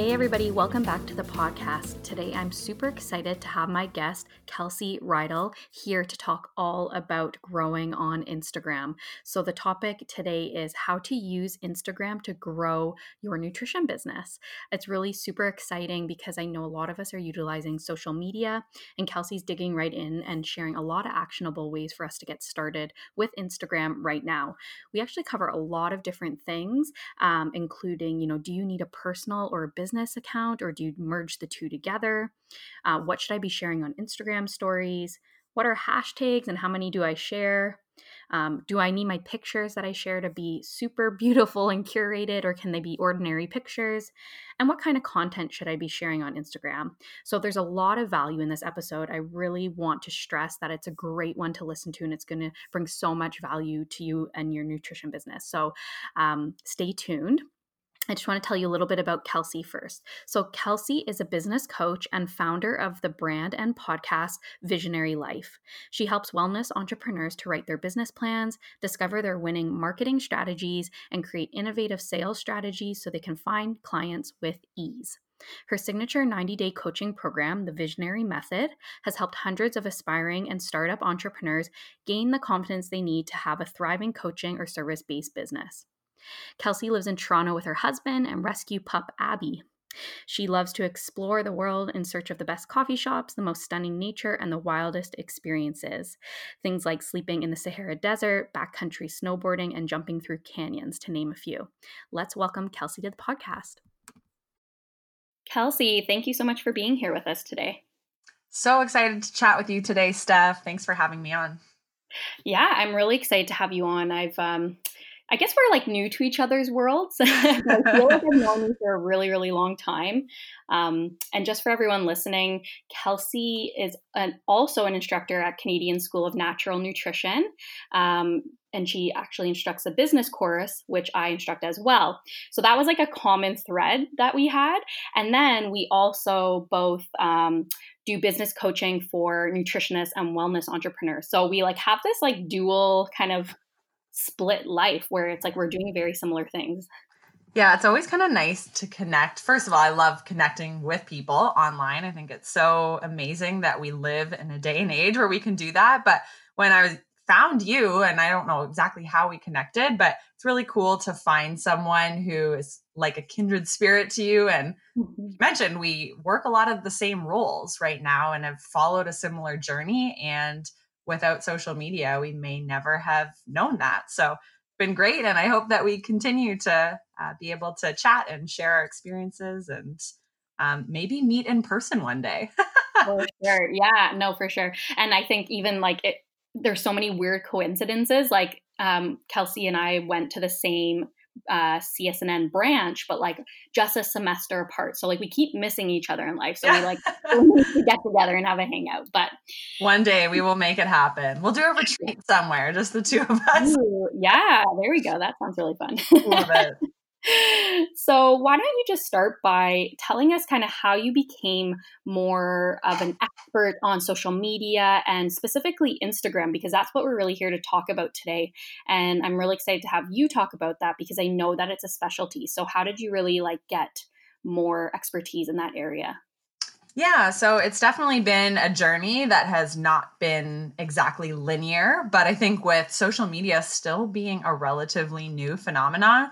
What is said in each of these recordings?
Hey, everybody, welcome back to the podcast. Today, I'm super excited to have my guest, Kelsey Rydell, here to talk all about growing on Instagram. So, the topic today is how to use Instagram to grow your nutrition business. It's really super exciting because I know a lot of us are utilizing social media, and Kelsey's digging right in and sharing a lot of actionable ways for us to get started with Instagram right now. We actually cover a lot of different things, um, including, you know, do you need a personal or a business account or do you merge the two together? Uh, what should I be sharing on Instagram stories? What are hashtags and how many do I share? Um, do I need my pictures that I share to be super beautiful and curated, or can they be ordinary pictures? And what kind of content should I be sharing on Instagram? So, there's a lot of value in this episode. I really want to stress that it's a great one to listen to, and it's going to bring so much value to you and your nutrition business. So, um, stay tuned. I just want to tell you a little bit about Kelsey first. So, Kelsey is a business coach and founder of the brand and podcast Visionary Life. She helps wellness entrepreneurs to write their business plans, discover their winning marketing strategies, and create innovative sales strategies so they can find clients with ease. Her signature 90 day coaching program, the Visionary Method, has helped hundreds of aspiring and startup entrepreneurs gain the confidence they need to have a thriving coaching or service based business. Kelsey lives in Toronto with her husband and rescue pup Abby. She loves to explore the world in search of the best coffee shops, the most stunning nature, and the wildest experiences. Things like sleeping in the Sahara Desert, backcountry snowboarding, and jumping through canyons, to name a few. Let's welcome Kelsey to the podcast. Kelsey, thank you so much for being here with us today. So excited to chat with you today, Steph. Thanks for having me on. Yeah, I'm really excited to have you on. I've um, I guess we're like new to each other's worlds. I feel like I've known you for a really, really long time. Um, and just for everyone listening, Kelsey is an, also an instructor at Canadian School of Natural Nutrition. Um, and she actually instructs a business course, which I instruct as well. So that was like a common thread that we had. And then we also both um, do business coaching for nutritionists and wellness entrepreneurs. So we like have this like dual kind of split life where it's like we're doing very similar things. Yeah, it's always kind of nice to connect. First of all, I love connecting with people online. I think it's so amazing that we live in a day and age where we can do that. But when I was found you and I don't know exactly how we connected, but it's really cool to find someone who is like a kindred spirit to you. And mm-hmm. you mentioned we work a lot of the same roles right now and have followed a similar journey. And without social media, we may never have known that. So been great. And I hope that we continue to uh, be able to chat and share our experiences and um, maybe meet in person one day. for sure. Yeah, no, for sure. And I think even like it, there's so many weird coincidences. Like um, Kelsey and I went to the same uh, CSNN branch, but like just a semester apart. So like we keep missing each other in life. So we like we need to get together and have a hangout. But one day we will make it happen. We'll do a retreat somewhere, just the two of us. Ooh, yeah, there we go. That sounds really fun. Love it so, why don't you just start by telling us kind of how you became more of an expert on social media and specifically Instagram, because that's what we're really here to talk about today. And I'm really excited to have you talk about that because I know that it's a specialty. So, how did you really like get more expertise in that area? Yeah, so it's definitely been a journey that has not been exactly linear, but I think with social media still being a relatively new phenomenon,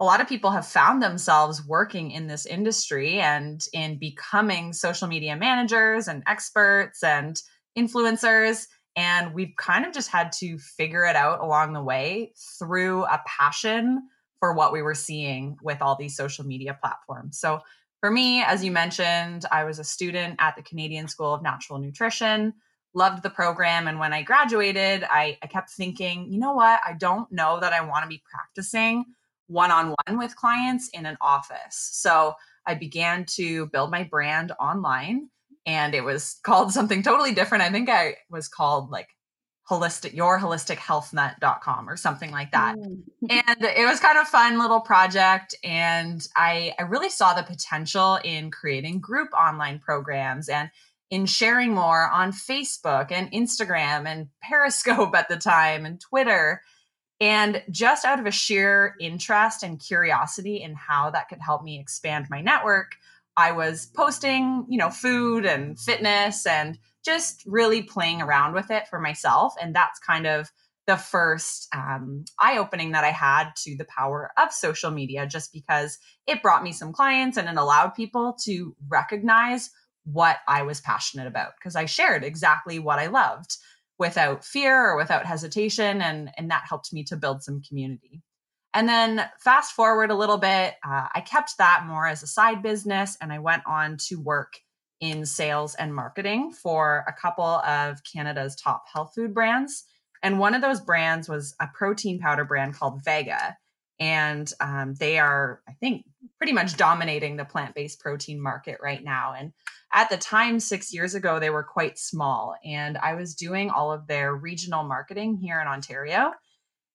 a lot of people have found themselves working in this industry and in becoming social media managers and experts and influencers. And we've kind of just had to figure it out along the way through a passion for what we were seeing with all these social media platforms. So, for me, as you mentioned, I was a student at the Canadian School of Natural Nutrition, loved the program. And when I graduated, I, I kept thinking, you know what? I don't know that I want to be practicing one on one with clients in an office. So I began to build my brand online and it was called something totally different. I think I was called like holistic your holistic healthnut.com or something like that. Mm. and it was kind of fun little project and I I really saw the potential in creating group online programs and in sharing more on Facebook and Instagram and Periscope at the time and Twitter. And just out of a sheer interest and curiosity in how that could help me expand my network, I was posting, you know, food and fitness and just really playing around with it for myself. And that's kind of the first um, eye opening that I had to the power of social media, just because it brought me some clients and it allowed people to recognize what I was passionate about because I shared exactly what I loved without fear or without hesitation. And, and that helped me to build some community. And then fast forward a little bit, uh, I kept that more as a side business and I went on to work in sales and marketing for a couple of Canada's top health food brands. And one of those brands was a protein powder brand called Vega. And um, they are, I think, pretty much dominating the plant based protein market right now. And at the time, six years ago, they were quite small. And I was doing all of their regional marketing here in Ontario.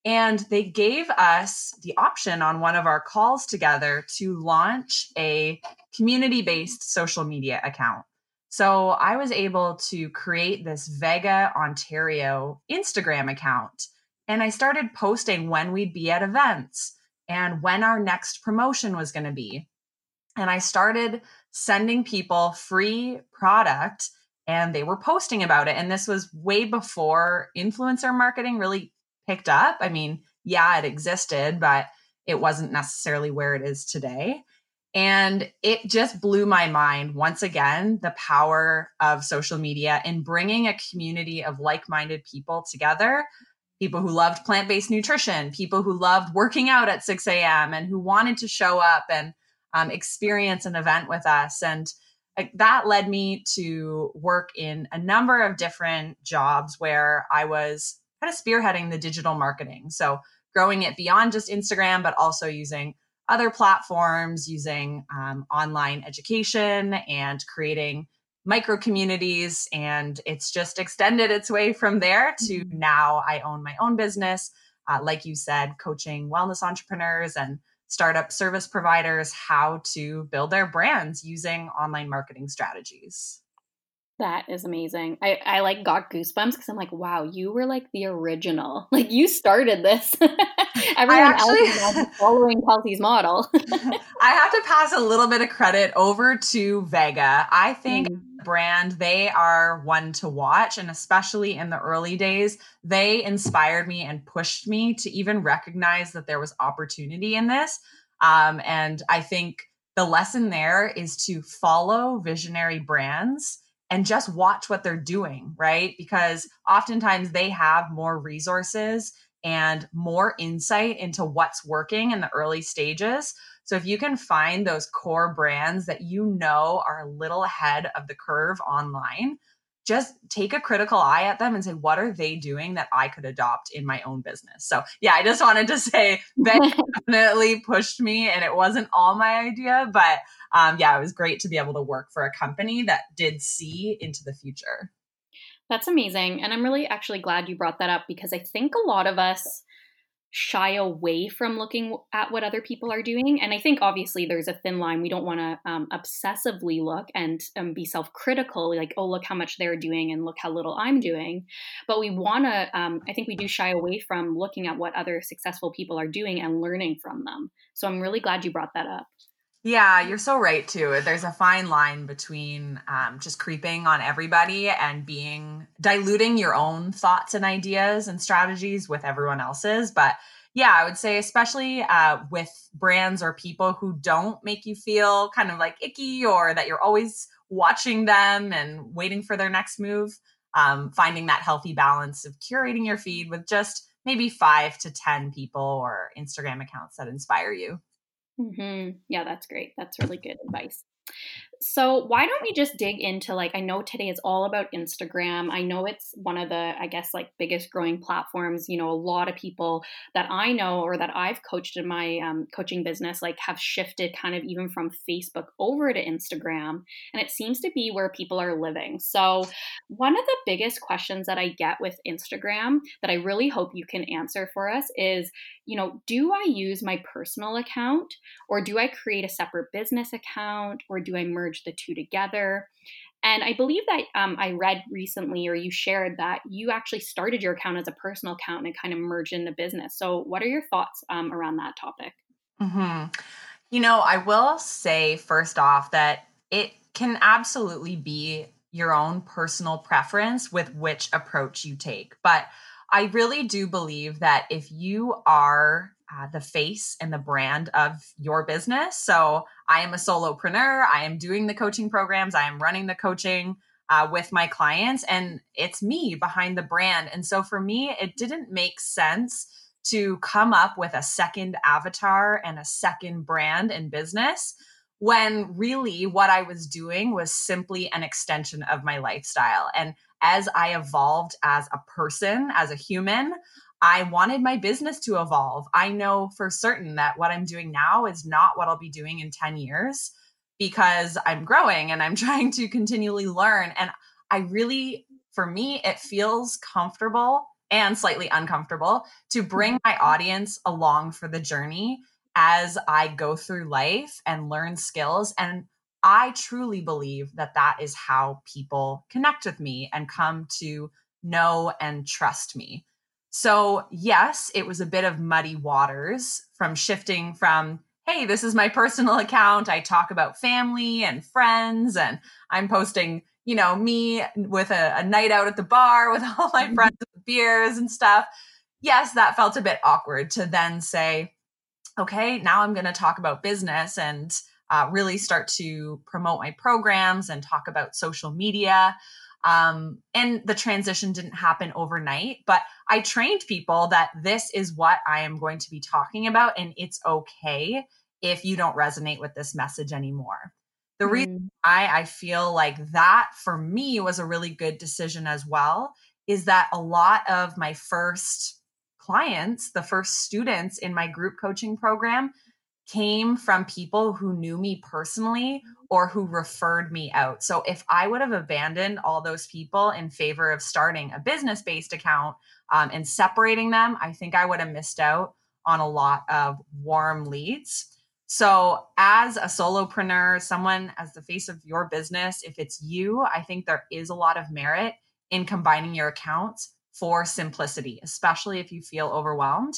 And they gave us the option on one of our calls together to launch a community based social media account. So I was able to create this Vega Ontario Instagram account. And I started posting when we'd be at events and when our next promotion was going to be. And I started sending people free product and they were posting about it. And this was way before influencer marketing really picked up. I mean, yeah, it existed, but it wasn't necessarily where it is today. And it just blew my mind once again the power of social media in bringing a community of like minded people together people who loved plant based nutrition, people who loved working out at 6 a.m., and who wanted to show up and um, experience an event with us. And that led me to work in a number of different jobs where I was kind of spearheading the digital marketing. So growing it beyond just Instagram, but also using other platforms, using um, online education and creating micro communities. And it's just extended its way from there to mm-hmm. now I own my own business. Uh, like you said, coaching wellness entrepreneurs and startup service providers how to build their brands using online marketing strategies. That is amazing. I, I like got goosebumps because I'm like, wow, you were like the original. Like you started this. Everyone actually, else is following Kelsey's model. I have to pass a little bit of credit over to Vega. I think mm brand, they are one to watch. And especially in the early days, they inspired me and pushed me to even recognize that there was opportunity in this. Um, and I think the lesson there is to follow visionary brands and just watch what they're doing, right? Because oftentimes they have more resources and more insight into what's working in the early stages. So if you can find those core brands that you know are a little ahead of the curve online, just take a critical eye at them and say, what are they doing that I could adopt in my own business? So, yeah, I just wanted to say that definitely pushed me, and it wasn't all my idea, but um, yeah, it was great to be able to work for a company that did see into the future. That's amazing. And I'm really actually glad you brought that up because I think a lot of us shy away from looking at what other people are doing. And I think obviously there's a thin line. We don't want to um, obsessively look and um, be self critical, like, oh, look how much they're doing and look how little I'm doing. But we want to, um, I think we do shy away from looking at what other successful people are doing and learning from them. So I'm really glad you brought that up. Yeah, you're so right too. There's a fine line between um, just creeping on everybody and being diluting your own thoughts and ideas and strategies with everyone else's. But yeah, I would say, especially uh, with brands or people who don't make you feel kind of like icky or that you're always watching them and waiting for their next move, um, finding that healthy balance of curating your feed with just maybe five to 10 people or Instagram accounts that inspire you. Mm-hmm. Yeah, that's great. That's really good advice. So, why don't we just dig into like I know today is all about Instagram. I know it's one of the I guess like biggest growing platforms. You know, a lot of people that I know or that I've coached in my um, coaching business like have shifted kind of even from Facebook over to Instagram, and it seems to be where people are living. So, one of the biggest questions that I get with Instagram that I really hope you can answer for us is, you know, do I use my personal account or do I create a separate business account or do I merge the two together? And I believe that um, I read recently, or you shared that you actually started your account as a personal account and kind of merged into business. So, what are your thoughts um, around that topic? Mm-hmm. You know, I will say first off that it can absolutely be your own personal preference with which approach you take. But I really do believe that if you are uh, the face and the brand of your business, so I am a solopreneur, I am doing the coaching programs, I am running the coaching uh, with my clients, and it's me behind the brand. And so for me, it didn't make sense to come up with a second avatar and a second brand and business when really what I was doing was simply an extension of my lifestyle. And as I evolved as a person, as a human, I wanted my business to evolve. I know for certain that what I'm doing now is not what I'll be doing in 10 years because I'm growing and I'm trying to continually learn. And I really, for me, it feels comfortable and slightly uncomfortable to bring mm-hmm. my audience along for the journey as I go through life and learn skills. And I truly believe that that is how people connect with me and come to know and trust me. So, yes, it was a bit of muddy waters from shifting from, hey, this is my personal account. I talk about family and friends, and I'm posting, you know, me with a, a night out at the bar with all my mm-hmm. friends with beers and stuff. Yes, that felt a bit awkward to then say, okay, now I'm going to talk about business and uh, really start to promote my programs and talk about social media. Um, and the transition didn't happen overnight, but I trained people that this is what I am going to be talking about, and it's okay if you don't resonate with this message anymore. The mm. reason why I feel like that for me was a really good decision as well is that a lot of my first clients, the first students in my group coaching program, came from people who knew me personally or who referred me out. So if I would have abandoned all those people in favor of starting a business based account um, and separating them, I think I would have missed out on a lot of warm leads. So, as a solopreneur, someone as the face of your business, if it's you, I think there is a lot of merit in combining your accounts for simplicity, especially if you feel overwhelmed.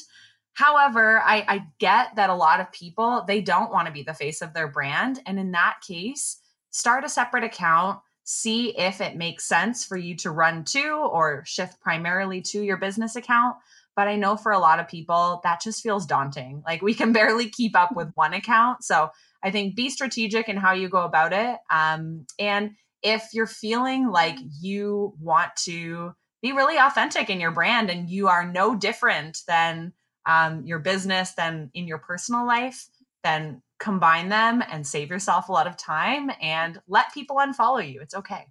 However, I, I get that a lot of people they don't want to be the face of their brand. And in that case, start a separate account, see if it makes sense for you to run to or shift primarily to your business account. But I know for a lot of people, that just feels daunting. Like we can barely keep up with one account. So I think be strategic in how you go about it. Um, and if you're feeling like you want to be really authentic in your brand and you are no different than um, your business than in your personal life then combine them and save yourself a lot of time and let people unfollow you it's okay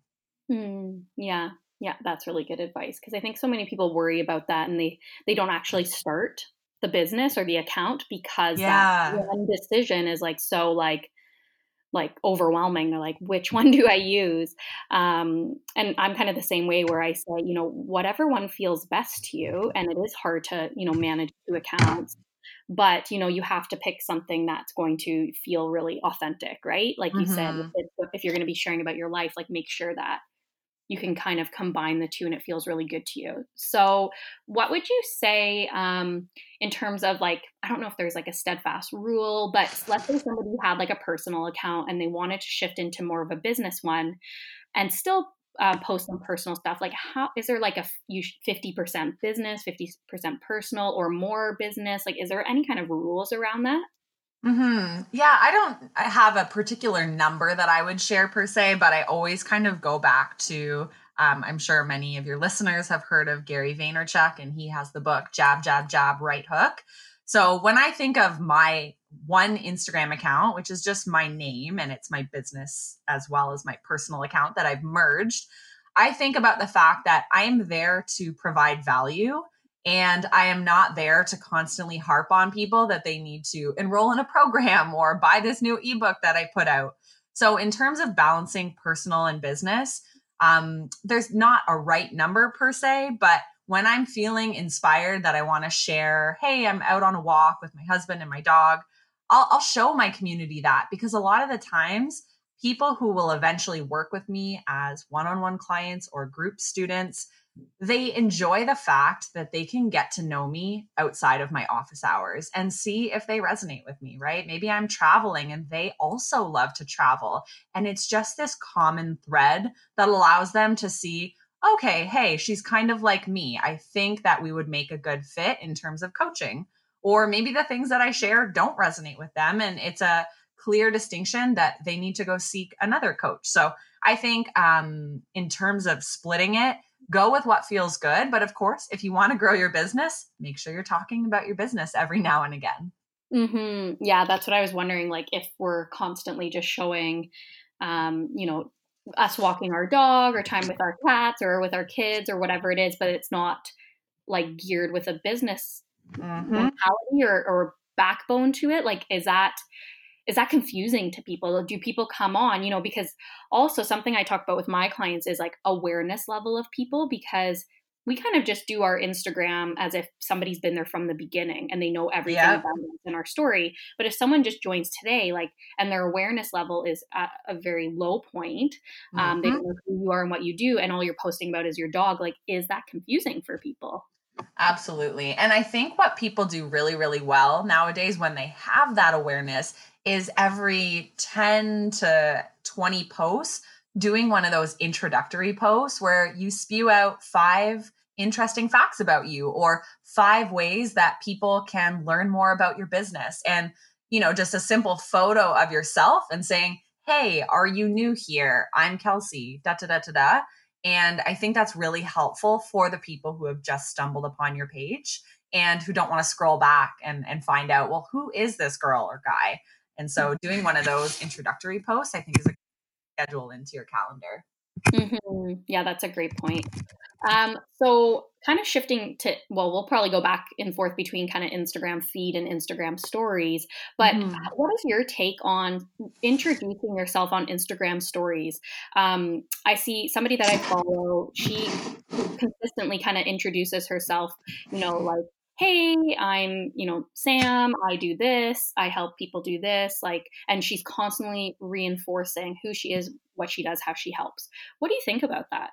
hmm. yeah yeah that's really good advice because i think so many people worry about that and they they don't actually start the business or the account because yeah. that one decision is like so like like overwhelming They're like which one do i use um, and i'm kind of the same way where i say you know whatever one feels best to you and it is hard to you know manage two accounts but you know you have to pick something that's going to feel really authentic right like you mm-hmm. said if, if you're going to be sharing about your life like make sure that you can kind of combine the two and it feels really good to you. So, what would you say um, in terms of like, I don't know if there's like a steadfast rule, but let's say somebody had like a personal account and they wanted to shift into more of a business one and still uh, post some personal stuff. Like, how is there like a 50% business, 50% personal, or more business? Like, is there any kind of rules around that? Mm-hmm. Yeah, I don't have a particular number that I would share per se, but I always kind of go back to. Um, I'm sure many of your listeners have heard of Gary Vaynerchuk, and he has the book Jab, Jab, Jab, Right Hook. So when I think of my one Instagram account, which is just my name and it's my business as well as my personal account that I've merged. I think about the fact that I am there to provide value and I am not there to constantly harp on people that they need to enroll in a program or buy this new ebook that I put out. So, in terms of balancing personal and business, um, there's not a right number per se, but when I'm feeling inspired that I want to share, hey, I'm out on a walk with my husband and my dog, I'll, I'll show my community that because a lot of the times, people who will eventually work with me as one on one clients or group students, they enjoy the fact that they can get to know me outside of my office hours and see if they resonate with me, right? Maybe I'm traveling and they also love to travel. And it's just this common thread that allows them to see, okay, hey, she's kind of like me. I think that we would make a good fit in terms of coaching. Or maybe the things that I share don't resonate with them. And it's a clear distinction that they need to go seek another coach. So I think um, in terms of splitting it, go with what feels good. But of course, if you want to grow your business, make sure you're talking about your business every now and again. Mm-hmm. Yeah, that's what I was wondering. Like, if we're constantly just showing, um, you know, us walking our dog or time with our cats or with our kids or whatever it is, but it's not like geared with a business mm-hmm. mentality or, or backbone to it. Like, is that is that confusing to people do people come on you know because also something i talk about with my clients is like awareness level of people because we kind of just do our instagram as if somebody's been there from the beginning and they know everything yeah. about us in our story but if someone just joins today like and their awareness level is at a very low point mm-hmm. um, they mm-hmm. don't know who you are and what you do and all you're posting about is your dog like is that confusing for people Absolutely. And I think what people do really, really well nowadays when they have that awareness is every 10 to 20 posts doing one of those introductory posts where you spew out five interesting facts about you or five ways that people can learn more about your business. And you know just a simple photo of yourself and saying hey are you new here? I'm kelsey da da da da da. And i think that's really helpful for the people who have just stumbled upon your page and who don't want to scroll back and and find out well who is this girl or guy and so doing one of those introductory posts, I think is a schedule into your calendar. Mm-hmm. Yeah, that's a great point. Um, so, kind of shifting to, well, we'll probably go back and forth between kind of Instagram feed and Instagram stories. But mm-hmm. what is your take on introducing yourself on Instagram stories? Um, I see somebody that I follow, she consistently kind of introduces herself, you know, like hey i'm you know sam i do this i help people do this like and she's constantly reinforcing who she is what she does how she helps. What do you think about that?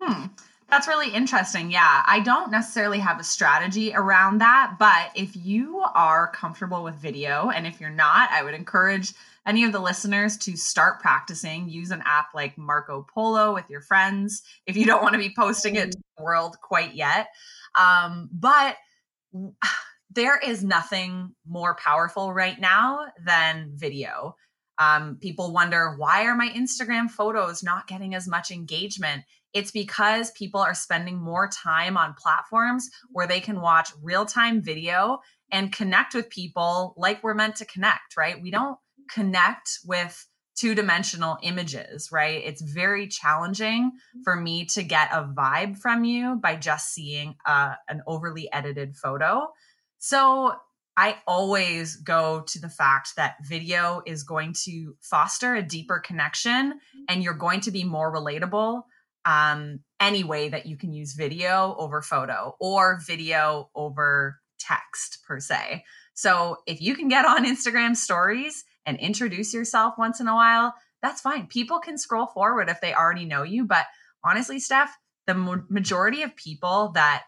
Hmm. That's really interesting yeah. I don't necessarily have a strategy around that but if you are comfortable with video and if you're not i would encourage any of the listeners to start practicing. Use an app like marco polo with your friends if you don't want to be posting it to the world quite yet. Um, but there is nothing more powerful right now than video. Um, people wonder why are my Instagram photos not getting as much engagement? It's because people are spending more time on platforms where they can watch real time video and connect with people like we're meant to connect, right? We don't connect with two dimensional images, right? It's very challenging for me to get a vibe from you by just seeing uh, an overly edited photo. So I always go to the fact that video is going to foster a deeper connection and you're going to be more relatable um, any way that you can use video over photo or video over text per se. So if you can get on Instagram stories and introduce yourself once in a while, that's fine. People can scroll forward if they already know you. But honestly, Steph, the majority of people that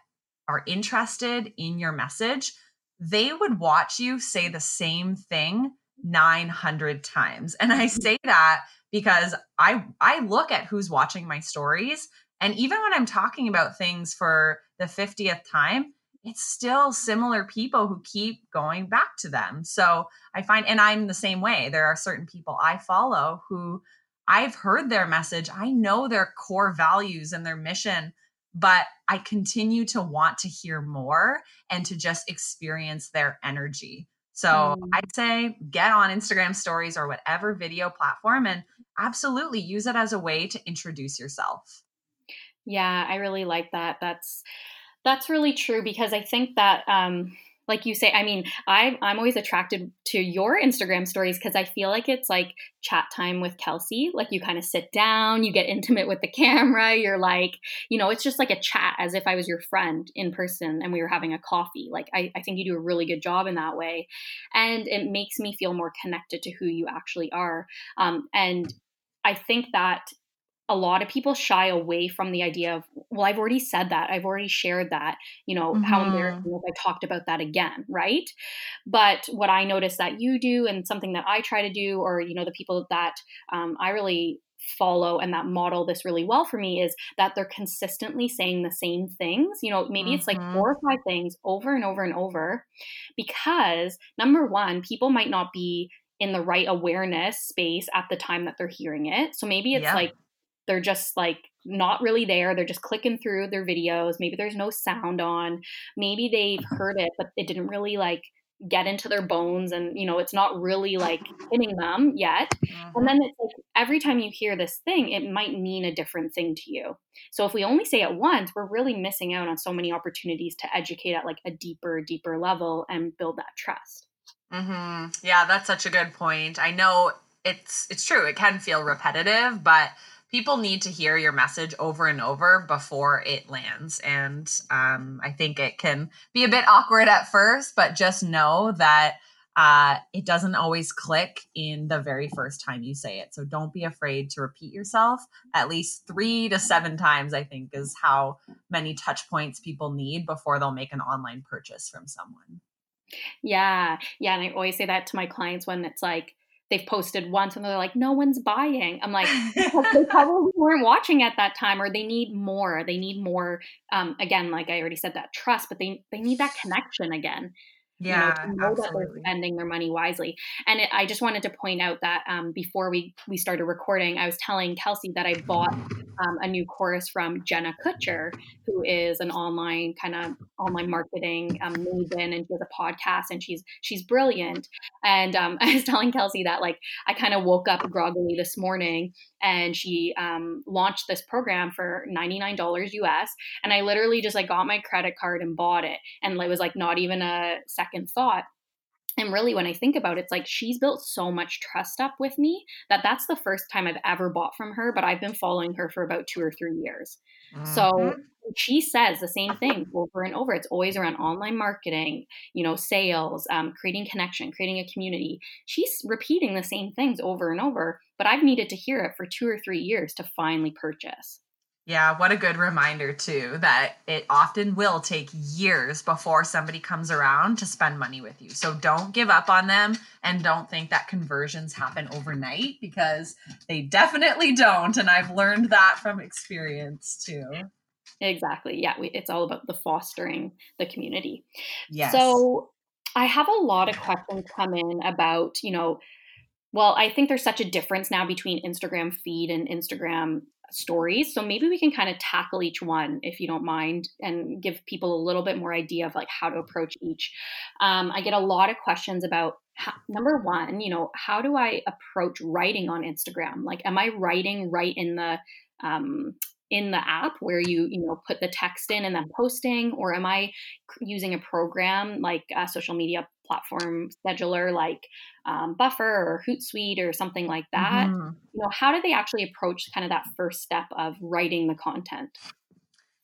are interested in your message, they would watch you say the same thing 900 times. And I say that because I I look at who's watching my stories and even when I'm talking about things for the 50th time, it's still similar people who keep going back to them. So I find, and I'm the same way. There are certain people I follow who I've heard their message, I know their core values and their mission, but I continue to want to hear more and to just experience their energy. So mm. I'd say get on Instagram stories or whatever video platform and absolutely use it as a way to introduce yourself. Yeah, I really like that. That's that's really true because I think that um like you say, I mean, I, I'm always attracted to your Instagram stories because I feel like it's like chat time with Kelsey. Like you kind of sit down, you get intimate with the camera. You're like, you know, it's just like a chat as if I was your friend in person and we were having a coffee. Like I, I think you do a really good job in that way. And it makes me feel more connected to who you actually are. Um, and I think that a lot of people shy away from the idea of, well, I've already said that. I've already shared that. You know, mm-hmm. how embarrassing if I talked about that again, right? But what I notice that you do and something that I try to do, or, you know, the people that um, I really follow and that model this really well for me is that they're consistently saying the same things. You know, maybe mm-hmm. it's like mm-hmm. four or five things over and over and over because number one, people might not be in the right awareness space at the time that they're hearing it. So maybe it's yeah. like they're just like not really there. They're just clicking through their videos. Maybe there's no sound on. Maybe they've heard it, but it didn't really like get into their bones and you know it's not really like hitting them yet mm-hmm. and then it's like every time you hear this thing it might mean a different thing to you so if we only say it once we're really missing out on so many opportunities to educate at like a deeper deeper level and build that trust mm-hmm. yeah that's such a good point i know it's it's true it can feel repetitive but people need to hear your message over and over before it lands. And um, I think it can be a bit awkward at first, but just know that uh, it doesn't always click in the very first time you say it. So don't be afraid to repeat yourself at least three to seven times, I think, is how many touch points people need before they'll make an online purchase from someone. Yeah. Yeah. And I always say that to my clients when it's like, they've posted once and they're like, no one's buying. I'm like, they probably weren't watching at that time, or they need more. They need more. Um, again, like I already said, that trust, but they they need that connection again yeah, you know, know that they're spending their money wisely. And it, I just wanted to point out that um, before we we started recording, I was telling Kelsey that I bought um, a new course from Jenna Kutcher, who is an online kind of online marketing um, maven, and she has a podcast, and she's she's brilliant. And um, I was telling Kelsey that like I kind of woke up groggily this morning, and she um, launched this program for ninety nine dollars US, and I literally just like got my credit card and bought it, and it was like not even a second second thought. And really when i think about it it's like she's built so much trust up with me that that's the first time i've ever bought from her but i've been following her for about two or three years. Mm-hmm. so she says the same thing over and over. It's always around online marketing you know sales um, creating connection creating a community. She's repeating the same things over and over but i've needed to hear it for two or three years to finally purchase yeah, what a good reminder, too, that it often will take years before somebody comes around to spend money with you. So don't give up on them and don't think that conversions happen overnight because they definitely don't. And I've learned that from experience, too. Exactly. Yeah, we, it's all about the fostering the community. Yes. So I have a lot of questions come in about, you know, well, I think there's such a difference now between Instagram feed and Instagram stories. So maybe we can kind of tackle each one, if you don't mind, and give people a little bit more idea of like how to approach each. Um, I get a lot of questions about how, number one, you know, how do I approach writing on Instagram? Like, am I writing right in the um, in the app where you you know put the text in and then posting or am i using a program like a social media platform scheduler like um, Buffer or Hootsuite or something like that. Mm-hmm. You know, how do they actually approach kind of that first step of writing the content?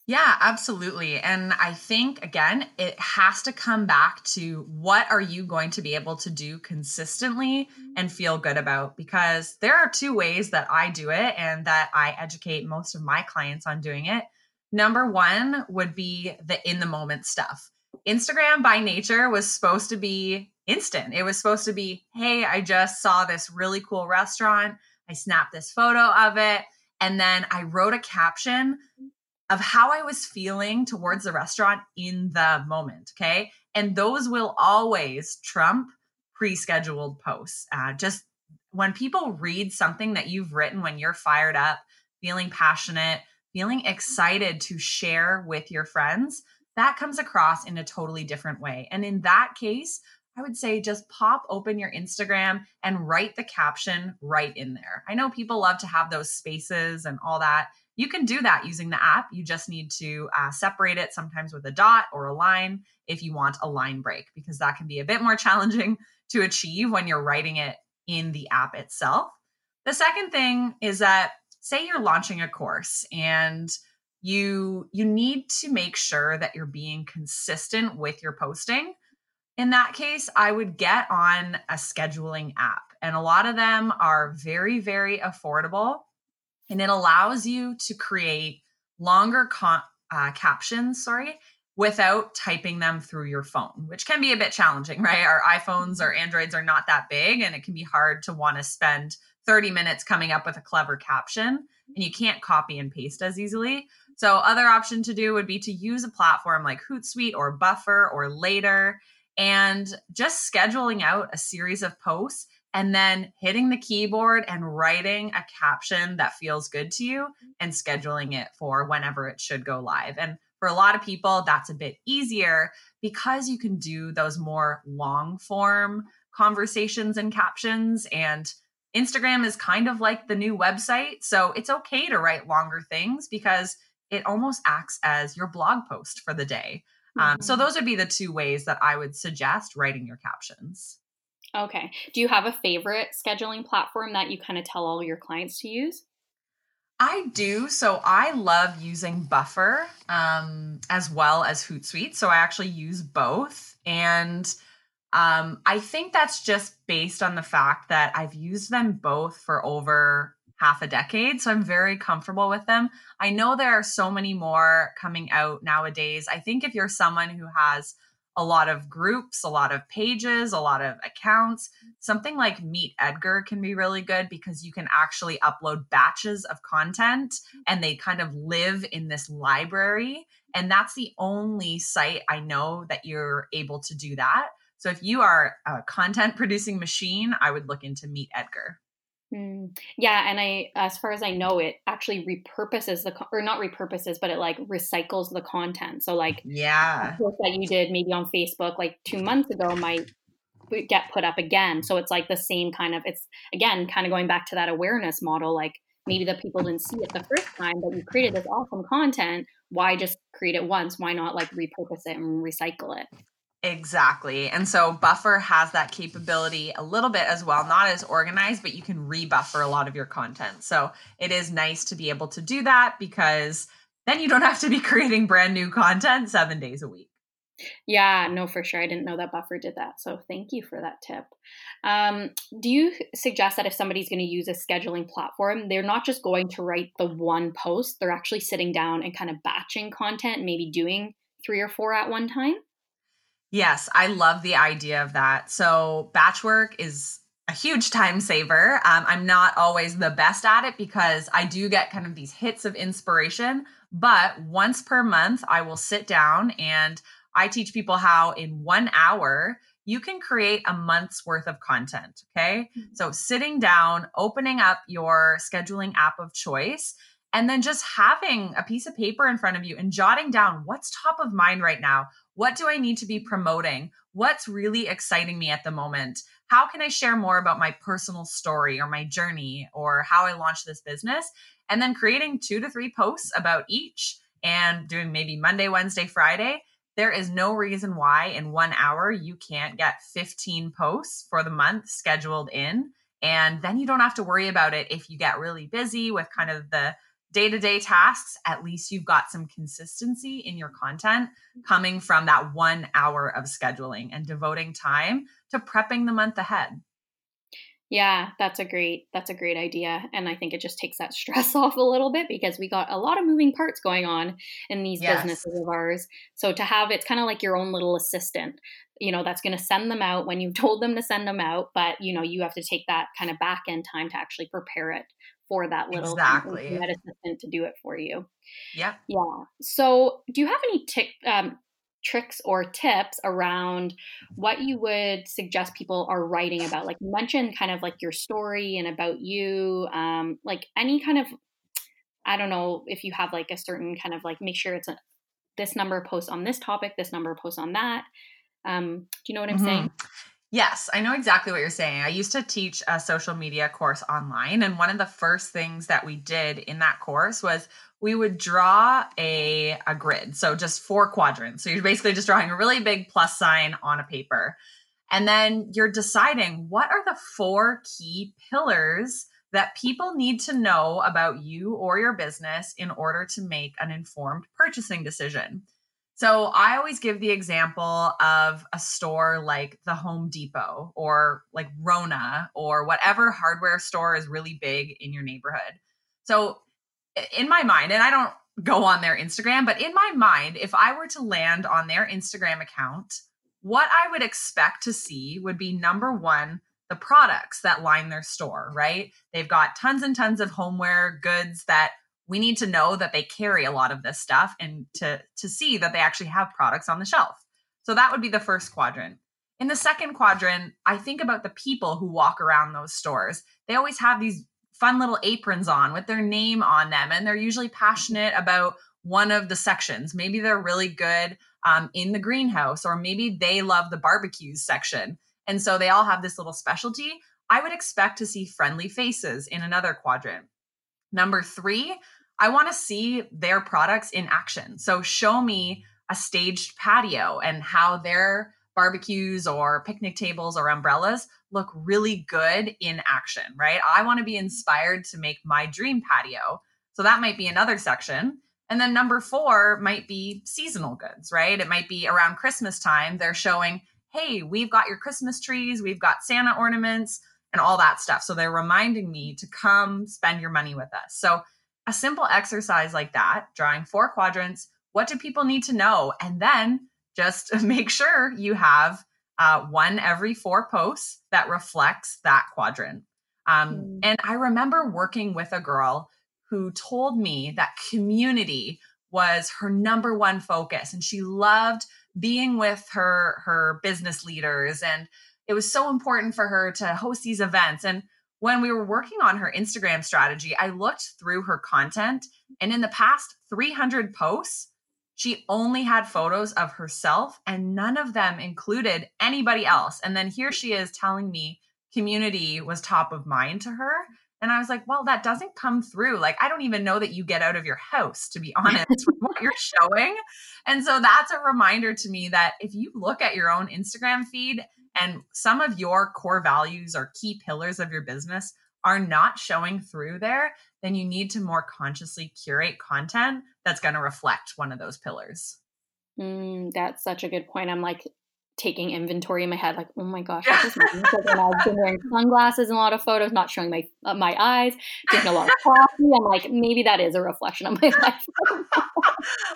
Yeah, absolutely. And I think, again, it has to come back to what are you going to be able to do consistently mm-hmm. and feel good about? Because there are two ways that I do it and that I educate most of my clients on doing it. Number one would be the in the moment stuff. Instagram by nature was supposed to be instant. It was supposed to be, hey, I just saw this really cool restaurant. I snapped this photo of it. And then I wrote a caption of how I was feeling towards the restaurant in the moment. Okay. And those will always trump pre scheduled posts. Uh, just when people read something that you've written when you're fired up, feeling passionate, feeling excited to share with your friends, that comes across in a totally different way. And in that case, I would say just pop open your Instagram and write the caption right in there. I know people love to have those spaces and all that. You can do that using the app. You just need to uh, separate it sometimes with a dot or a line if you want a line break, because that can be a bit more challenging to achieve when you're writing it in the app itself. The second thing is that say you're launching a course and you you need to make sure that you're being consistent with your posting in that case i would get on a scheduling app and a lot of them are very very affordable and it allows you to create longer con- uh, captions sorry without typing them through your phone which can be a bit challenging right? Our iphones or androids are not that big and it can be hard to want to spend 30 minutes coming up with a clever caption and you can't copy and paste as easily. So other option to do would be to use a platform like hootsuite or buffer or later and just scheduling out a series of posts and then hitting the keyboard and writing a caption that feels good to you and scheduling it for whenever it should go live. And for a lot of people, that's a bit easier because you can do those more long form conversations and captions. And Instagram is kind of like the new website. So it's okay to write longer things because it almost acts as your blog post for the day. Mm-hmm. Um, so mm-hmm. those would be the two ways that I would suggest writing your captions. Okay. Do you have a favorite scheduling platform that you kind of tell all your clients to use? I do. So I love using Buffer um, as well as Hootsuite. So I actually use both. And um, I think that's just based on the fact that I've used them both for over half a decade. So I'm very comfortable with them. I know there are so many more coming out nowadays. I think if you're someone who has a lot of groups, a lot of pages, a lot of accounts. Something like Meet Edgar can be really good because you can actually upload batches of content and they kind of live in this library. And that's the only site I know that you're able to do that. So if you are a content producing machine, I would look into Meet Edgar. Mm. Yeah, and I, as far as I know, it actually repurposes the or not repurposes, but it like recycles the content. So like, yeah, that you did maybe on Facebook like two months ago might get put up again. So it's like the same kind of. It's again kind of going back to that awareness model. Like maybe the people didn't see it the first time, but you created this awesome content. Why just create it once? Why not like repurpose it and recycle it? Exactly. And so Buffer has that capability a little bit as well, not as organized, but you can rebuffer a lot of your content. So it is nice to be able to do that because then you don't have to be creating brand new content seven days a week. Yeah, no, for sure. I didn't know that Buffer did that. So thank you for that tip. Um, do you suggest that if somebody's going to use a scheduling platform, they're not just going to write the one post, they're actually sitting down and kind of batching content, maybe doing three or four at one time? Yes, I love the idea of that. So, batch work is a huge time saver. Um, I'm not always the best at it because I do get kind of these hits of inspiration. But once per month, I will sit down and I teach people how in one hour you can create a month's worth of content. Okay. Mm-hmm. So, sitting down, opening up your scheduling app of choice, and then just having a piece of paper in front of you and jotting down what's top of mind right now. What do I need to be promoting? What's really exciting me at the moment? How can I share more about my personal story or my journey or how I launched this business? And then creating two to three posts about each and doing maybe Monday, Wednesday, Friday. There is no reason why in one hour you can't get 15 posts for the month scheduled in. And then you don't have to worry about it if you get really busy with kind of the day to day tasks, at least you've got some consistency in your content mm-hmm. coming from that one hour of scheduling and devoting time to prepping the month ahead. Yeah, that's a great that's a great idea and I think it just takes that stress off a little bit because we got a lot of moving parts going on in these yes. businesses of ours. So to have it's kind of like your own little assistant, you know, that's going to send them out when you've told them to send them out, but you know, you have to take that kind of back end time to actually prepare it for that little exactly. assistant to do it for you. Yeah. Yeah. So, do you have any tick, um, tricks or tips around what you would suggest people are writing about? Like you mentioned, kind of like your story and about you, um, like any kind of, I don't know if you have like a certain kind of like make sure it's a this number post on this topic, this number post on that. Um, do you know what I'm mm-hmm. saying? Yes, I know exactly what you're saying. I used to teach a social media course online, and one of the first things that we did in that course was we would draw a, a grid. So just four quadrants. So you're basically just drawing a really big plus sign on a paper. And then you're deciding what are the four key pillars that people need to know about you or your business in order to make an informed purchasing decision. So I always give the example of a store like the Home Depot or like Rona or whatever hardware store is really big in your neighborhood. So in my mind, and I don't go on their Instagram, but in my mind, if I were to land on their Instagram account, what I would expect to see would be number one, the products that line their store, right? They've got tons and tons of homeware goods that we need to know that they carry a lot of this stuff and to to see that they actually have products on the shelf. So that would be the first quadrant. In the second quadrant, I think about the people who walk around those stores. They always have these fun little aprons on with their name on them and they're usually passionate about one of the sections. Maybe they're really good um, in the greenhouse, or maybe they love the barbecues section. And so they all have this little specialty. I would expect to see friendly faces in another quadrant. Number three, I want to see their products in action. So show me a staged patio and how their barbecues or picnic tables or umbrellas look really good in action, right? I want to be inspired to make my dream patio. So that might be another section. And then number four might be seasonal goods, right? It might be around Christmas time. They're showing, hey, we've got your Christmas trees, we've got Santa ornaments, and all that stuff. So they're reminding me to come spend your money with us. So a simple exercise like that, drawing four quadrants, what do people need to know? And then just make sure you have uh, one every four posts that reflects that quadrant. Um, mm. And I remember working with a girl who told me that community was her number one focus and she loved being with her her business leaders and it was so important for her to host these events and when we were working on her Instagram strategy, I looked through her content, and in the past 300 posts, she only had photos of herself, and none of them included anybody else. And then here she is telling me community was top of mind to her. And I was like, well, that doesn't come through. Like, I don't even know that you get out of your house, to be honest, with what you're showing. And so that's a reminder to me that if you look at your own Instagram feed and some of your core values or key pillars of your business are not showing through there, then you need to more consciously curate content that's going to reflect one of those pillars. Mm, that's such a good point. I'm like, taking inventory in my head, like, oh my gosh, this is my I've been wearing sunglasses in a lot of photos, not showing my uh, my eyes, drinking a lot of coffee. I'm like, maybe that is a reflection of my life.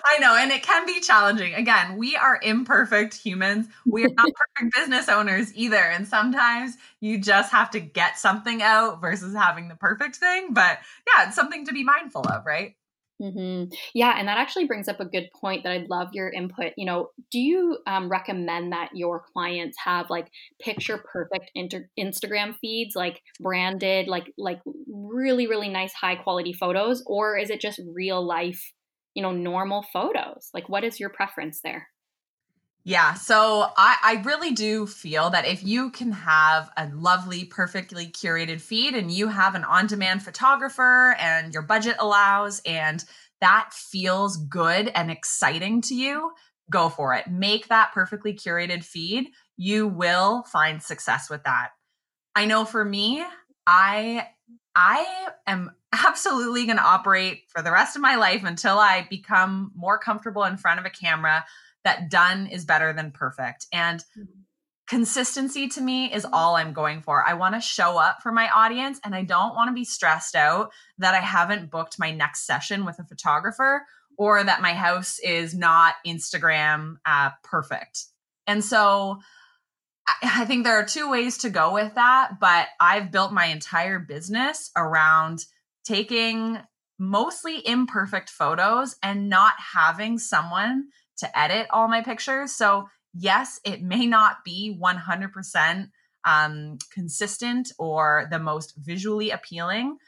I know, and it can be challenging. Again, we are imperfect humans. We are not perfect business owners either, and sometimes you just have to get something out versus having the perfect thing. But yeah, it's something to be mindful of, right? Mm-hmm. Yeah, and that actually brings up a good point that I'd love your input. You know, do you um, recommend that your clients have like picture perfect inter- Instagram feeds, like branded, like like really really nice high quality photos, or is it just real life, you know, normal photos? Like, what is your preference there? Yeah, so I, I really do feel that if you can have a lovely, perfectly curated feed and you have an on demand photographer and your budget allows and that feels good and exciting to you, go for it. Make that perfectly curated feed. You will find success with that. I know for me, I I am absolutely going to operate for the rest of my life until I become more comfortable in front of a camera that done is better than perfect. And mm-hmm. consistency to me is all I'm going for. I want to show up for my audience and I don't want to be stressed out that I haven't booked my next session with a photographer or that my house is not Instagram uh, perfect. And so I think there are two ways to go with that, but I've built my entire business around taking mostly imperfect photos and not having someone to edit all my pictures. So, yes, it may not be 100% um, consistent or the most visually appealing,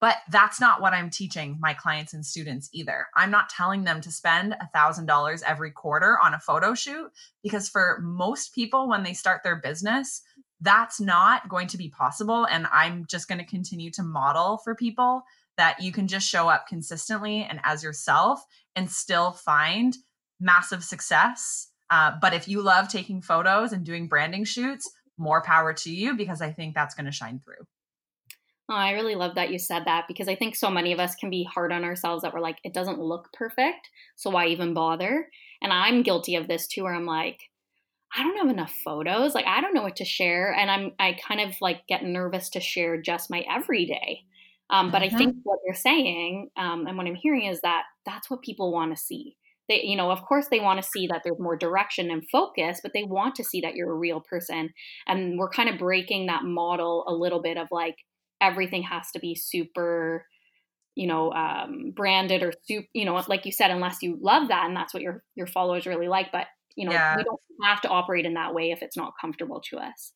But that's not what I'm teaching my clients and students either. I'm not telling them to spend $1,000 every quarter on a photo shoot because for most people, when they start their business, that's not going to be possible. And I'm just going to continue to model for people that you can just show up consistently and as yourself and still find massive success. Uh, but if you love taking photos and doing branding shoots, more power to you because I think that's going to shine through. Oh, I really love that you said that because I think so many of us can be hard on ourselves that we're like, it doesn't look perfect. So why even bother? And I'm guilty of this too, where I'm like, I don't have enough photos. Like, I don't know what to share. And I'm, I kind of like get nervous to share just my everyday. Um, but mm-hmm. I think what you're saying um, and what I'm hearing is that that's what people want to see. They, you know, of course, they want to see that there's more direction and focus, but they want to see that you're a real person. And we're kind of breaking that model a little bit of like, everything has to be super you know um, branded or soup you know like you said unless you love that and that's what your your followers really like but you know yeah. we don't have to operate in that way if it's not comfortable to us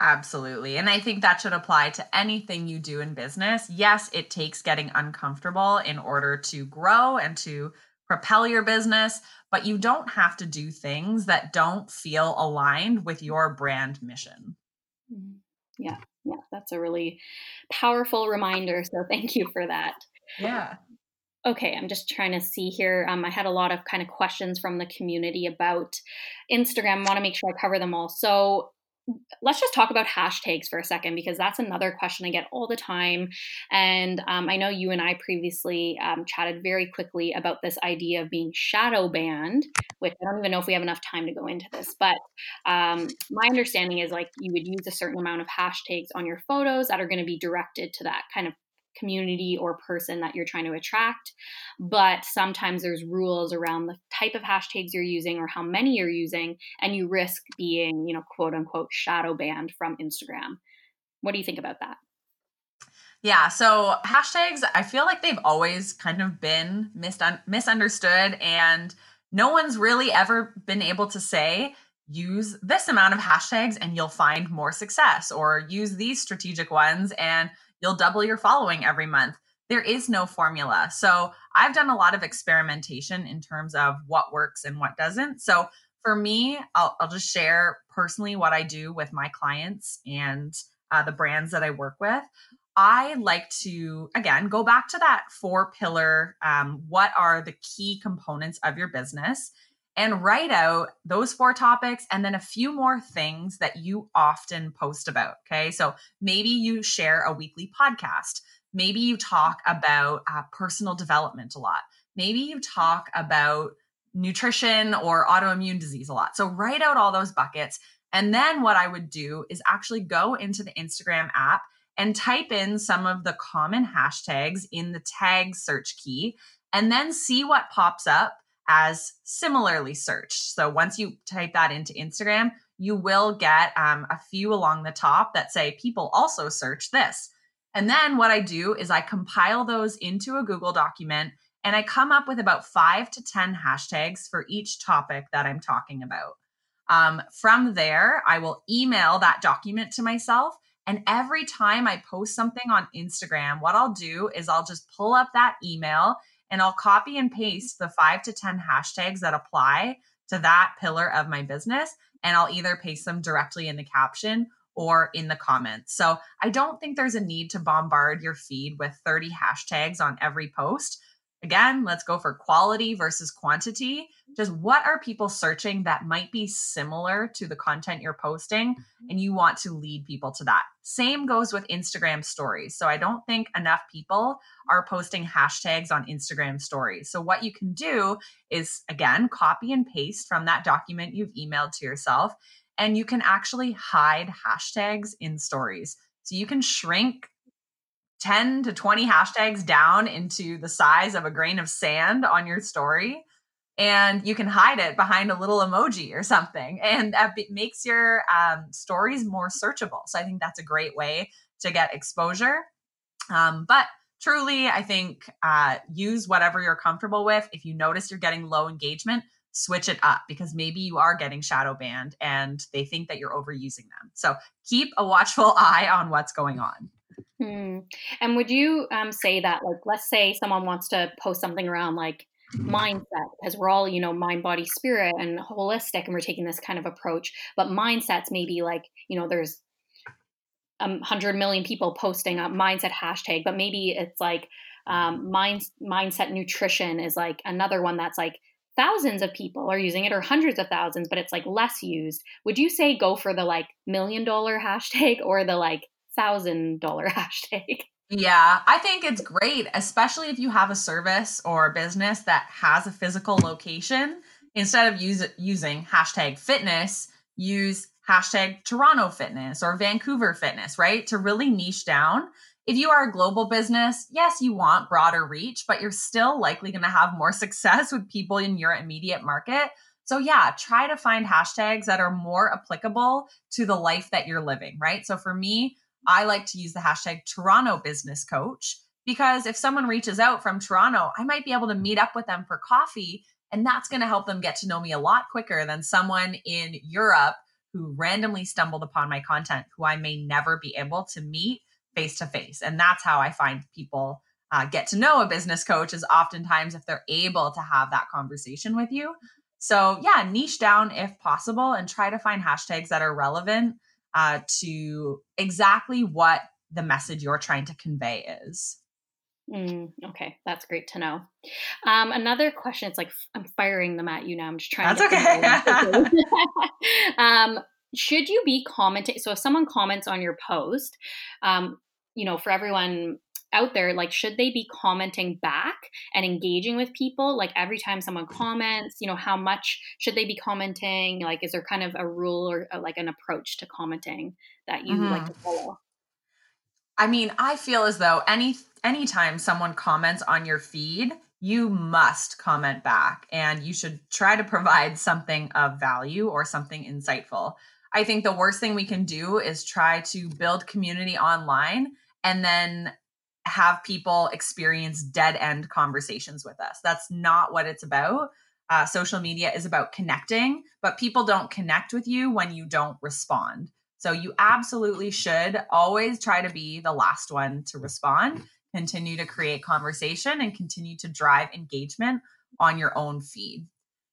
absolutely and i think that should apply to anything you do in business yes it takes getting uncomfortable in order to grow and to propel your business but you don't have to do things that don't feel aligned with your brand mission mm-hmm. yeah yeah, that's a really powerful reminder. So thank you for that. Yeah. Okay, I'm just trying to see here. Um, I had a lot of kind of questions from the community about Instagram. I want to make sure I cover them all. So, let's just talk about hashtags for a second because that's another question I get all the time. And um, I know you and I previously um, chatted very quickly about this idea of being shadow banned, which I don't even know if we have enough time to go into this. But um, my understanding is like you would use a certain amount of hashtags on your photos that are going to be directed to that kind of community or person that you're trying to attract. But sometimes there's rules around the type of hashtags you're using or how many you're using, and you risk being, you know, quote unquote, shadow banned from Instagram. What do you think about that? Yeah, so hashtags, I feel like they've always kind of been misun- misunderstood, and no one's really ever been able to say, use this amount of hashtags and you'll find more success, or use these strategic ones and you'll double your following every month. There is no formula. So I've done a lot of experimentation in terms of what works and what doesn't. So for me, I'll, I'll just share personally what I do with my clients and uh, the brands that I work with. I like to, again, go back to that four pillar um, what are the key components of your business? And write out those four topics and then a few more things that you often post about. Okay. So maybe you share a weekly podcast. Maybe you talk about uh, personal development a lot. Maybe you talk about nutrition or autoimmune disease a lot. So write out all those buckets. And then what I would do is actually go into the Instagram app and type in some of the common hashtags in the tag search key and then see what pops up as similarly searched. So once you type that into Instagram, you will get um, a few along the top that say people also search this. And then what I do is I compile those into a Google document and I come up with about five to 10 hashtags for each topic that I'm talking about. Um, from there, I will email that document to myself. And every time I post something on Instagram, what I'll do is I'll just pull up that email and I'll copy and paste the five to 10 hashtags that apply to that pillar of my business. And I'll either paste them directly in the caption or in the comments. So I don't think there's a need to bombard your feed with 30 hashtags on every post. Again, let's go for quality versus quantity. Just what are people searching that might be similar to the content you're posting? Mm-hmm. And you want to lead people to that. Same goes with Instagram stories. So I don't think enough people are posting hashtags on Instagram stories. So what you can do is, again, copy and paste from that document you've emailed to yourself. And you can actually hide hashtags in stories. So you can shrink 10 to 20 hashtags down into the size of a grain of sand on your story and you can hide it behind a little emoji or something and that makes your um, stories more searchable. So i think that's a great way to get exposure. Um, but truly i think uh, use whatever you're comfortable with. If you notice you're getting low engagement switch it up because maybe you are getting shadow banned and they think that you're overusing them. So keep a watchful eye on what's going on Hmm. And would you um, say that, like, let's say someone wants to post something around like mindset, because we're all, you know, mind, body, spirit, and holistic, and we're taking this kind of approach. But mindsets maybe like, you know, there's a um, hundred million people posting a mindset hashtag, but maybe it's like um, mind, mindset nutrition is like another one that's like thousands of people are using it or hundreds of thousands, but it's like less used. Would you say go for the like million dollar hashtag or the like thousand dollar hashtag? Yeah, I think it's great, especially if you have a service or a business that has a physical location. Instead of use, using hashtag fitness, use hashtag Toronto fitness or Vancouver fitness, right? To really niche down. If you are a global business, yes, you want broader reach, but you're still likely going to have more success with people in your immediate market. So, yeah, try to find hashtags that are more applicable to the life that you're living, right? So, for me, I like to use the hashtag Toronto Business Coach because if someone reaches out from Toronto, I might be able to meet up with them for coffee. And that's going to help them get to know me a lot quicker than someone in Europe who randomly stumbled upon my content who I may never be able to meet face to face. And that's how I find people uh, get to know a business coach is oftentimes if they're able to have that conversation with you. So, yeah, niche down if possible and try to find hashtags that are relevant uh, to exactly what the message you're trying to convey is. Mm, okay, that's great to know. Um, another question. It's like I'm firing them at you now. I'm just trying. That's okay. um, should you be commenting? So if someone comments on your post, um, you know, for everyone out there like should they be commenting back and engaging with people? Like every time someone comments you know how much should they be commenting? Like is there kind of a rule or uh, like an approach to commenting that you mm-hmm. like to follow? I mean i feel as though any anytime someone comments on your feed you must comment back and you should try to provide something of value or something insightful. I think the worst thing we can do is try to build community online and then have people experience dead end conversations with us. That's not what it's about. Uh, social media is about connecting, but people don't connect with you when you don't respond. So you absolutely should always try to be the last one to respond, continue to create conversation, and continue to drive engagement on your own feed.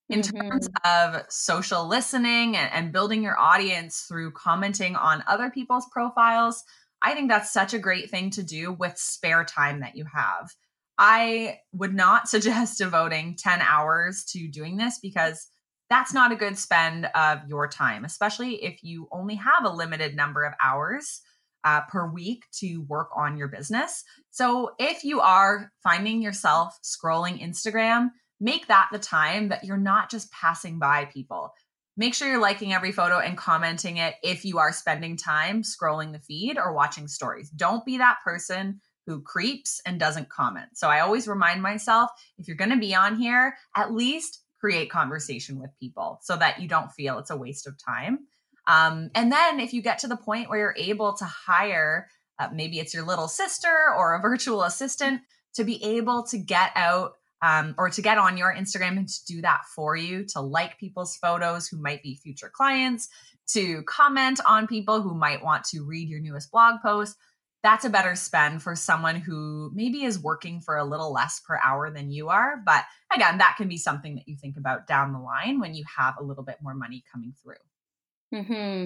In mm-hmm. terms of social listening and, and building your audience through commenting on other people's profiles, I think that's such a great thing to do with spare time that you have. I would not suggest devoting 10 hours to doing this because that's not a good spend of your time, especially if you only have a limited number of hours uh, per week to work on your business. So if you are finding yourself scrolling Instagram, make that the time that you're not just passing by people make sure you're liking every photo and commenting it if you are spending time scrolling the feed or watching stories. Don't be that person who creeps and doesn't comment. So I always remind myself if you're going to be on here, at least create conversation with people so that you don't feel it's a waste of time. Um, and then if you get to the point where you're able to hire, uh, maybe it's your little sister or a virtual assistant to be able to get out um, or to get on your Instagram and to do that for you, to like people's photos who might be future clients, to comment on people who might want to read your newest blog post. That's a better spend for someone who maybe is working for a little less per hour than you are. But again, that can be something that you think about down the line when you have a little bit more money coming through. Hmm.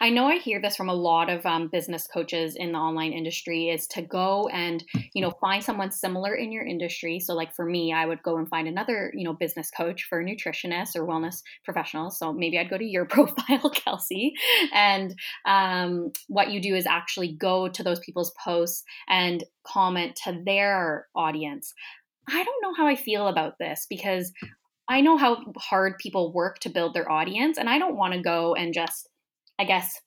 I know I hear this from a lot of um, business coaches in the online industry is to go and you know find someone similar in your industry. So, like for me, I would go and find another you know business coach for nutritionists or wellness professionals. So maybe I'd go to your profile, Kelsey, and um, what you do is actually go to those people's posts and comment to their audience. I don't know how I feel about this because I know how hard people work to build their audience, and I don't want to go and just, I guess,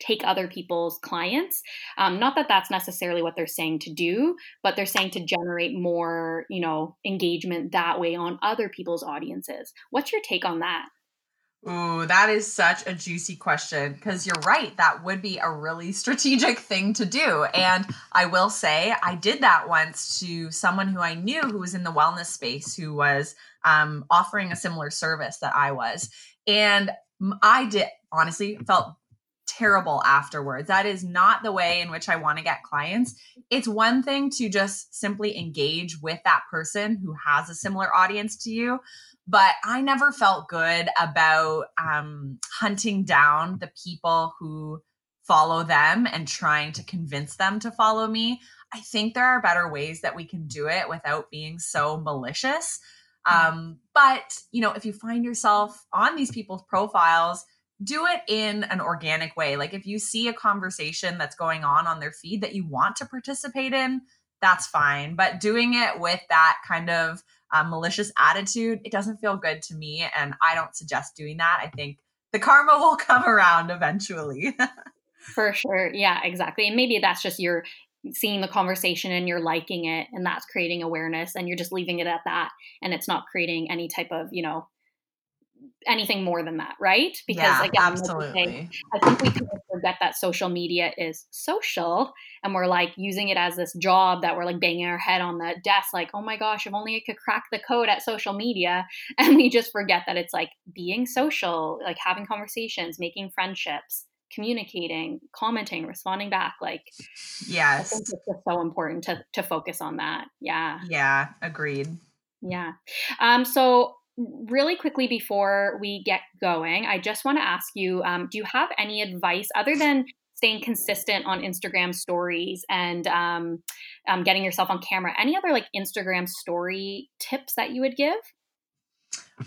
take other people's clients. Um, not that that's necessarily what they're saying to do, but they're saying to generate more, you know, engagement that way on other people's audiences. What's your take on that? Ooh, that is such a juicy question because you're right. That would be a really strategic thing to do. And I will say, I did that once to someone who I knew who was in the wellness space who was um, offering a similar service that I was. And I did honestly felt terrible afterwards. That is not the way in which I want to get clients. It's one thing to just simply engage with that person who has a similar audience to you, but I never felt good about um, hunting down the people who follow them and trying to convince them to follow me. I think there are better ways that we can do it without being so malicious. Um, but, you know, if you find yourself on these people's profiles, do it in an organic way. Like if you see a conversation that's going on on their feed that you want to participate in, that's fine. But doing it with that kind of uh, malicious attitude, it doesn't feel good to me. And I don't suggest doing that. I think the karma will come around eventually. For sure. Yeah, exactly. And maybe that's just your seeing the conversation and you're liking it and that's creating awareness and you're just leaving it at that and it's not creating any type of, you know, anything more than that, right? Because yeah, again, absolutely. I think we can forget that social media is social and we're like using it as this job that we're like banging our head on the desk, like, oh my gosh, if only I could crack the code at social media. And we just forget that it's like being social, like having conversations, making friendships, communicating, commenting, responding back. Like, yes, it's just so important to to focus on that. Yeah. Yeah. Agreed. Yeah. Um. So really quickly before we get going, I just want to ask you: um, Do you have any advice other than staying consistent on Instagram stories and um, um, getting yourself on camera? Any other like Instagram story tips that you would give?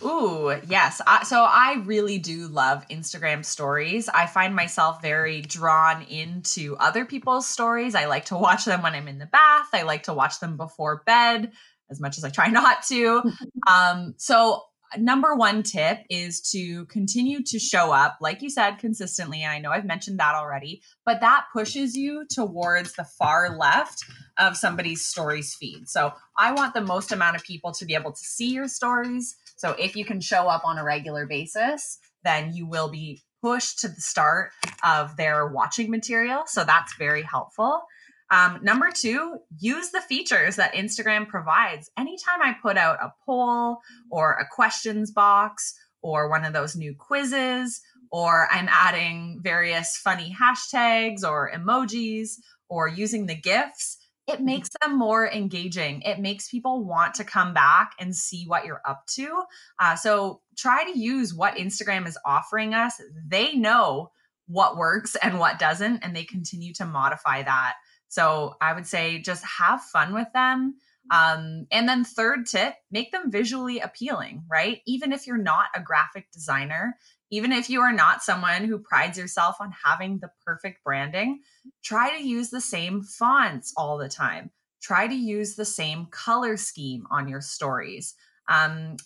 Ooh, yes. I, so I really do love Instagram stories. I find myself very drawn into other people's stories. I like to watch them when I'm in the bath. I like to watch them before bed as much as I try not to. um, so number one tip is to continue to show up, like you said, consistently. And I know I've mentioned that already, but that pushes you towards the far left of somebody's stories feed. So I want the most amount of people to be able to see your stories so if you can show up on a regular basis, then you will be pushed to the start of their watching material. So that's very helpful. Um, number two, use the features that Instagram provides. Anytime I put out a poll or a questions box or one of those new quizzes, or I'm adding various funny hashtags or emojis or using the GIFs, it mm-hmm. makes them more engaging. It makes people want to come back and see what you're up to. Uh, so try to use what Instagram is offering us. They know what works and what doesn't, and they continue to modify that. So I would say just have fun with them. Um, and then, third tip, make them visually appealing, right? Even if you're not a graphic designer, even if you are not someone who prides yourself on having the perfect branding, try to use the same fonts all the time. Try to use the same color scheme on your stories. Um,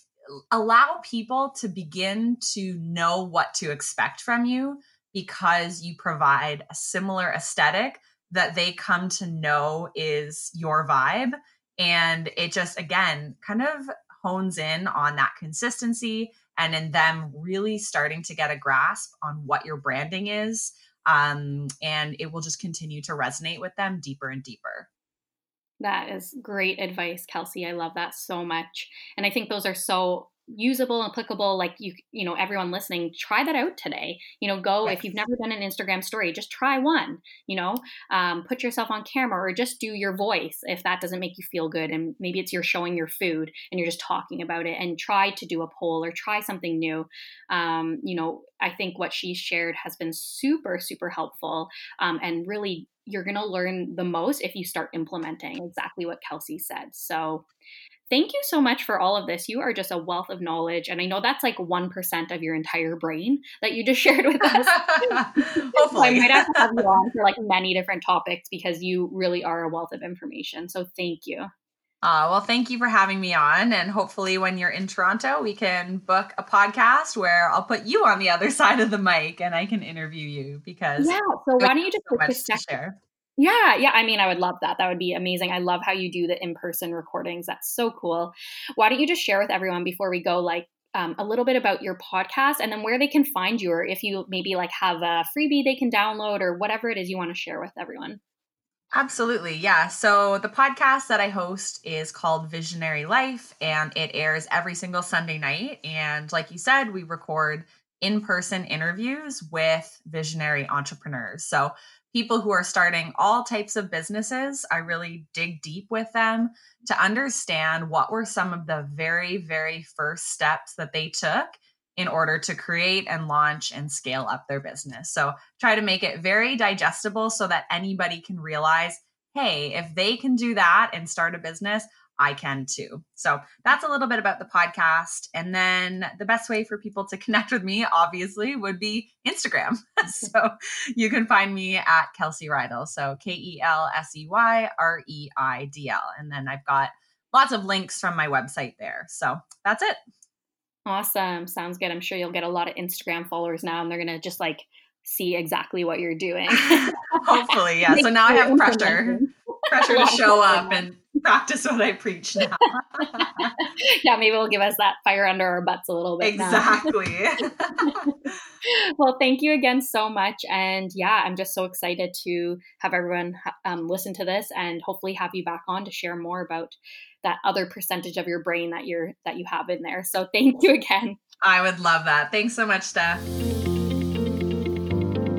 allow people to begin to know what to expect from you because you provide a similar aesthetic that they come to know is your vibe. And it just, again, kind of hones in on that consistency and in them really starting to get a grasp on what your branding is. Um, and it will just continue to resonate with them deeper and deeper. That is great advice, Kelsey. I love that so much. And I think those are so usable and applicable like you you know everyone listening try that out today. You know go if you've never done an instagram story just try one you know? Um, put yourself on camera or just do your voice if that doesn't make you feel good and maybe it's you're showing your food and you're just talking about it and try to do a poll or try something new. Um, you know i think what she shared has been super super helpful um, and really you're going to learn the most if you start implementing exactly what kelsey said. So thank you so much for all of this. You are just a wealth of knowledge. And I know that's like 1% of your entire brain that you just shared with us. Hopefully. I might have to have you on for like many different topics because you really are a wealth of information. So thank you. Uh, well, thank you for having me on. And hopefully, when you're in Toronto, we can book a podcast where I'll put you on the other side of the mic and I can interview you because. Yeah. So, why don't you just so take a second? Yeah, yeah. I mean, I would love that. That would be amazing. I love how you do the in person recordings. That's so cool. Why don't you just share with everyone before we go, like, um, a little bit about your podcast and then where they can find you, or if you maybe like have a freebie they can download, or whatever it is you want to share with everyone. Absolutely. Yeah. So the podcast that I host is called Visionary Life and it airs every single Sunday night. And like you said, we record in person interviews with visionary entrepreneurs. So, people who are starting all types of businesses, I really dig deep with them to understand what were some of the very, very first steps that they took in order to create and launch and scale up their business. So, try to make it very digestible so that anybody can realize hey, if they can do that and start a business, I can too. So that's a little bit about the podcast. And then the best way for people to connect with me, obviously, would be Instagram. Mm-hmm. so you can find me at Kelsey Reidl. So K E L S E Y R E I D L. And then I've got lots of links from my website there. So that's it. Awesome. Sounds good. I'm sure you'll get a lot of Instagram followers now and they're going to just like see exactly what you're doing. Hopefully, yeah. so now I have pressure, pressure to show up and practice what I preach now. yeah, maybe it'll give us that fire under our butts a little bit. Exactly. well, thank you again so much, and yeah, I'm just so excited to have everyone um, listen to this and hopefully have you back on to share more about that other percentage of your brain that you're that you have in there. So thank you again. I would love that. Thanks so much, Steph.